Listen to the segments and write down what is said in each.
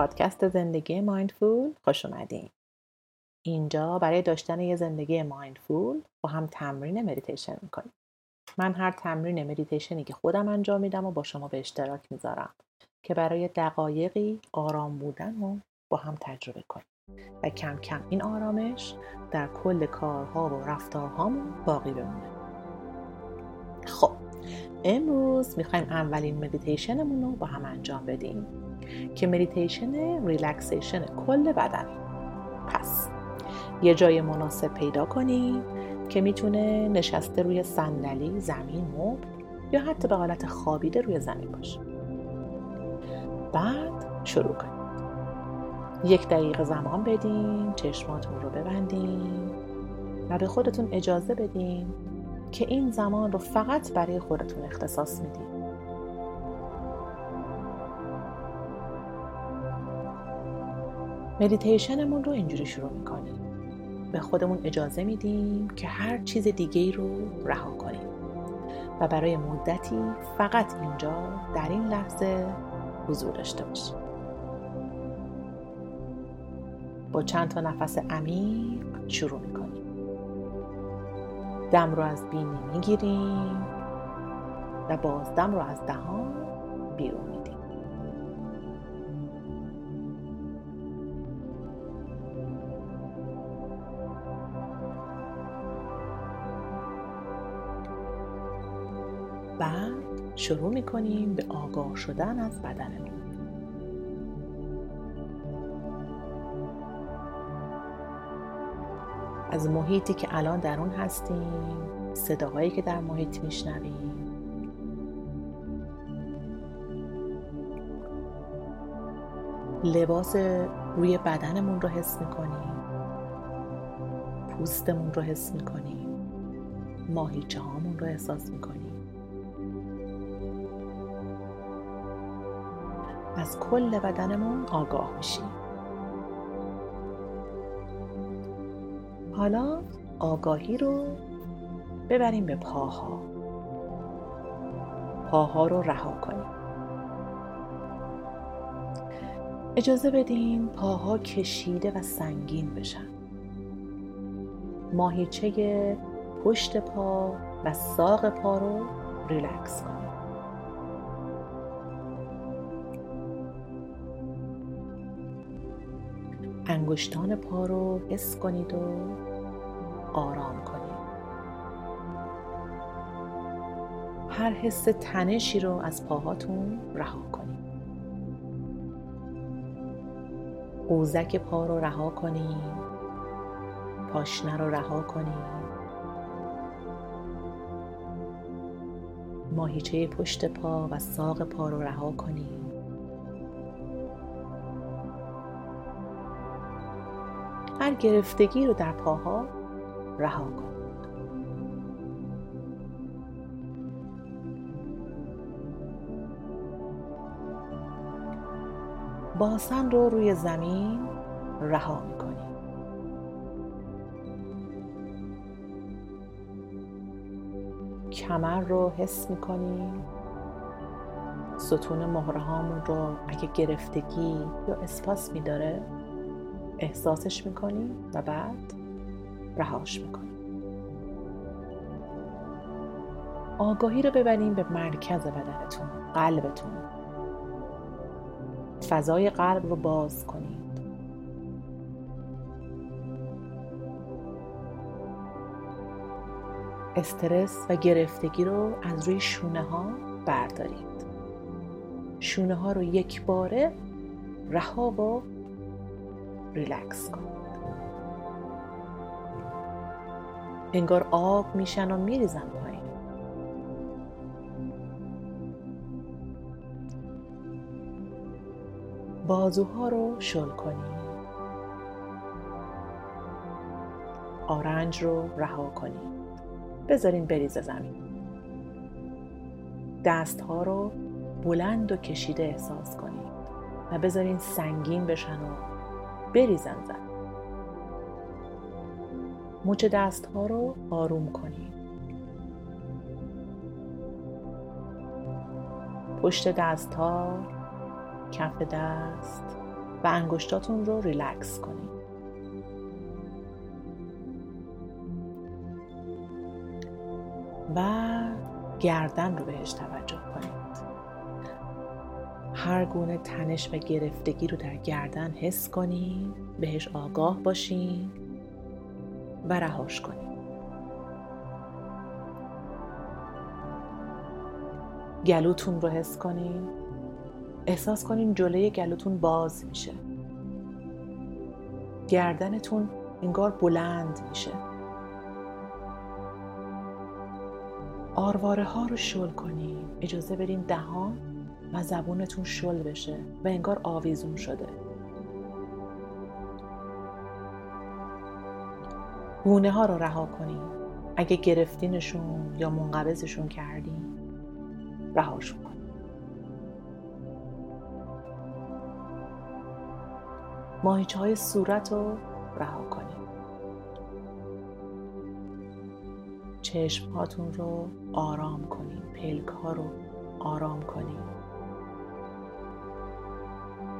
پادکست زندگی mindful. خوش اومدین. اینجا برای داشتن یه زندگی mindful با هم تمرین مدیتیشن می‌کنیم. من هر تمرین مدیتیشنی که خودم انجام میدم و با شما به اشتراک می‌ذارم که برای دقایقی آرام بودن رو با هم تجربه کنیم. و کم کم این آرامش در کل کارها و رفتارهامون باقی بمونه. امروز می‌خوایم اولین مدیتیشنمون رو با هم انجام بدیم که مدیتیشن ریلکسیشن کل بدن. پس یه جای مناسب پیدا کنید که می‌تونه نشسته روی صندلی زمین مبل یا حتی به حالت خوابیده روی زمین باشه. بعد شروع کنید یک دقیقه زمان بدین چشماتون رو ببندین و به خودتون اجازه بدین که این زمان رو فقط برای خودتون اختصاص میدین مدیتیشنمون رو اینجوری شروع می‌کنیم. به خودمون اجازه میدیم که هر چیز دیگه رو رها کنیم. و برای مدتی فقط اینجا در این لحظه حضور داشته باشیم. با چند تا نفس عمیق شروع می‌کنیم. دم رو از بینی می‌گیریم و باز دم رو از دهان بیرون میدیم. بعد شروع می‌کنیم به آگاه شدن از بدنمون از محیطی که الان در اون هستیم صداهایی که در محیط میشنویم. لباس روی بدنمون رو حس می‌کنیم. پوستمون رو حس می‌کنیم. ماهیچه هامون رو احساس می‌کنیم. از کل بدنمون آگاه میشیم. حالا آگاهی رو ببریم به پاها. پاها رو رها کنیم. اجازه بدین پاها کشیده و سنگین بشن. ماهیچه پشت پا و ساق پا رو ریلکس کنیم. انگشتان پا رو حس کنید و آرام کنید هر حس تنشی رو از پاهاتون رها کنید قوزک پا رو رها کنید پاشنه رو رها کنید ماهیچه پشت پا و ساق پا رو رها کنید هر گرفتگی رو در پاها رها کنید باسن رو روی زمین رها می‌کنیم. کمر رو حس می‌کنیم. ستون مهره هامون رو اگه گرفتگی یا اسپاس میداره احساسش می‌کنیم و بعد؟ رهاش می‌کنیم آگاهی رو ببریم به مرکز بدنتون قلبتون. فضای قلب رو باز کنید استرس و گرفتگی رو از روی شونه ها بردارید. شونه ها رو یک باره رها و ریلکس کنید. انگار آب میشن و میریزن پایین. بازوها رو شل کنید آرنج رو رها کنید بذارین بریزه زمین. دست ها رو بلند و کشیده احساس کنید و بذارین سنگین بشن و بریزن زمین. مچ دست ها رو آروم کنید پشت دست ها کف دست و انگشتاتون رو ریلکس کنید و گردن رو بهش توجه کنید. هر گونه تنش و گرفتگی رو در گردن حس کنید بهش آگاه باشین. و رهاش کنید گلوتون رو حس کنید احساس کنین جلوی گلوتون باز میشه. گردنتون انگار بلند میشه. آرواره ها رو شل کنین. اجازه بدین دهان و زبونتون شل بشه و انگار آویزون شده. گونه ها رو رها کنین اگه گرفتینشون یا منقبضشون کردین رهاشون کنین ماهیچه های صورت رو رها کنید چشم هاتون رو آرام کنید پلک ها رو آرام کنید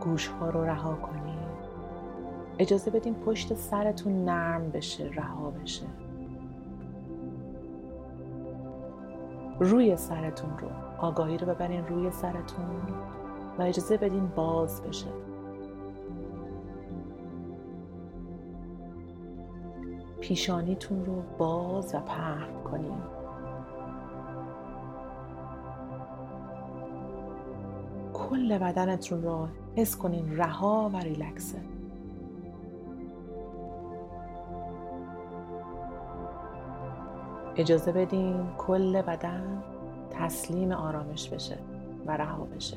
گوش ها رو رها کنید اجازه بدین پشت سرتون نرم بشه رها بشه. روی سرتون رو آگاهی رو ببرین روی سرتون و اجازه بدین باز بشه. پیشانیتون رو باز و پهن کنین. کل بدنتون رو حس کنین رها و ریلکسه. اجازه بدین کل بدن تسلیم آرامش بشه و رها بشه.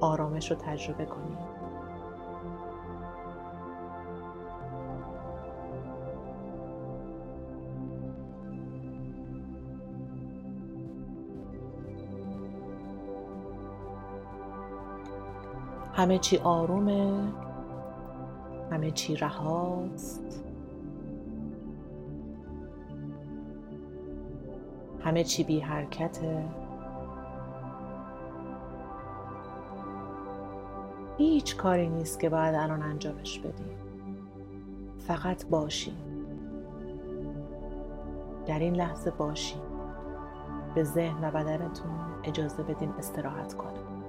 آرامش رو تجربه کنید همه چی آرومه همه چی رهاست. همه چی بی حرکته. هیچ کاری نیست که باید الان انجامش بدیم. فقط باشیم. در این لحظه باشیم. به ذهن و بدنتون اجازه بدین استراحت کنه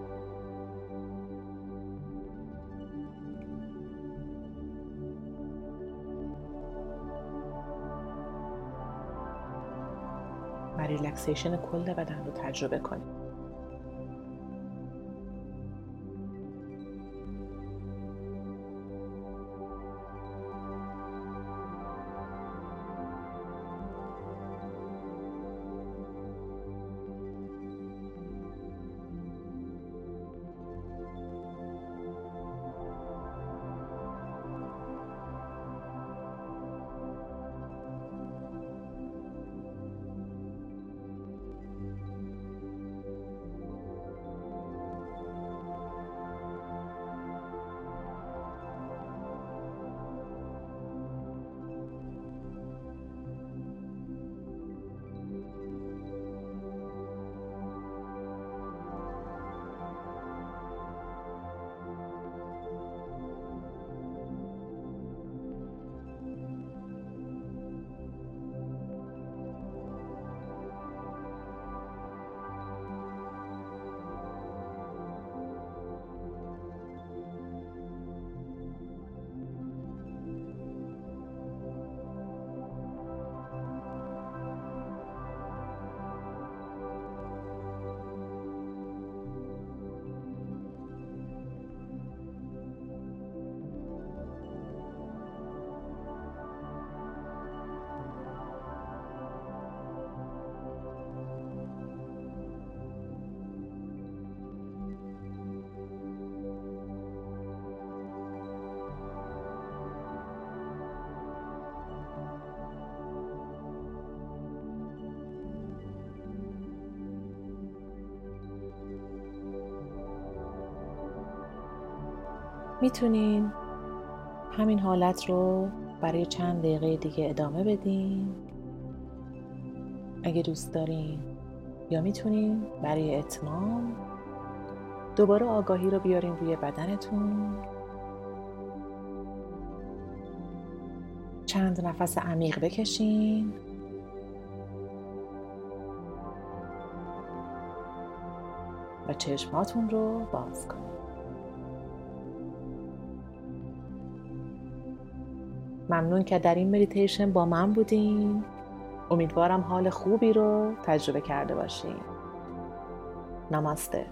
و ریلکسیشن کل بدن رو تجربه کنید می‌تونین همین حالت رو برای چند دقیقه دیگه ادامه بدین. اگه دوست دارین یا می‌تونین برای اتمام دوباره آگاهی رو بیارین روی بدنتون. چند نفس عمیق بکشین. و چشماتون رو باز کنید ممنون که در این مدیتیشن با من بودین. امیدوارم حال خوبی رو تجربه کرده باشین. نماسته.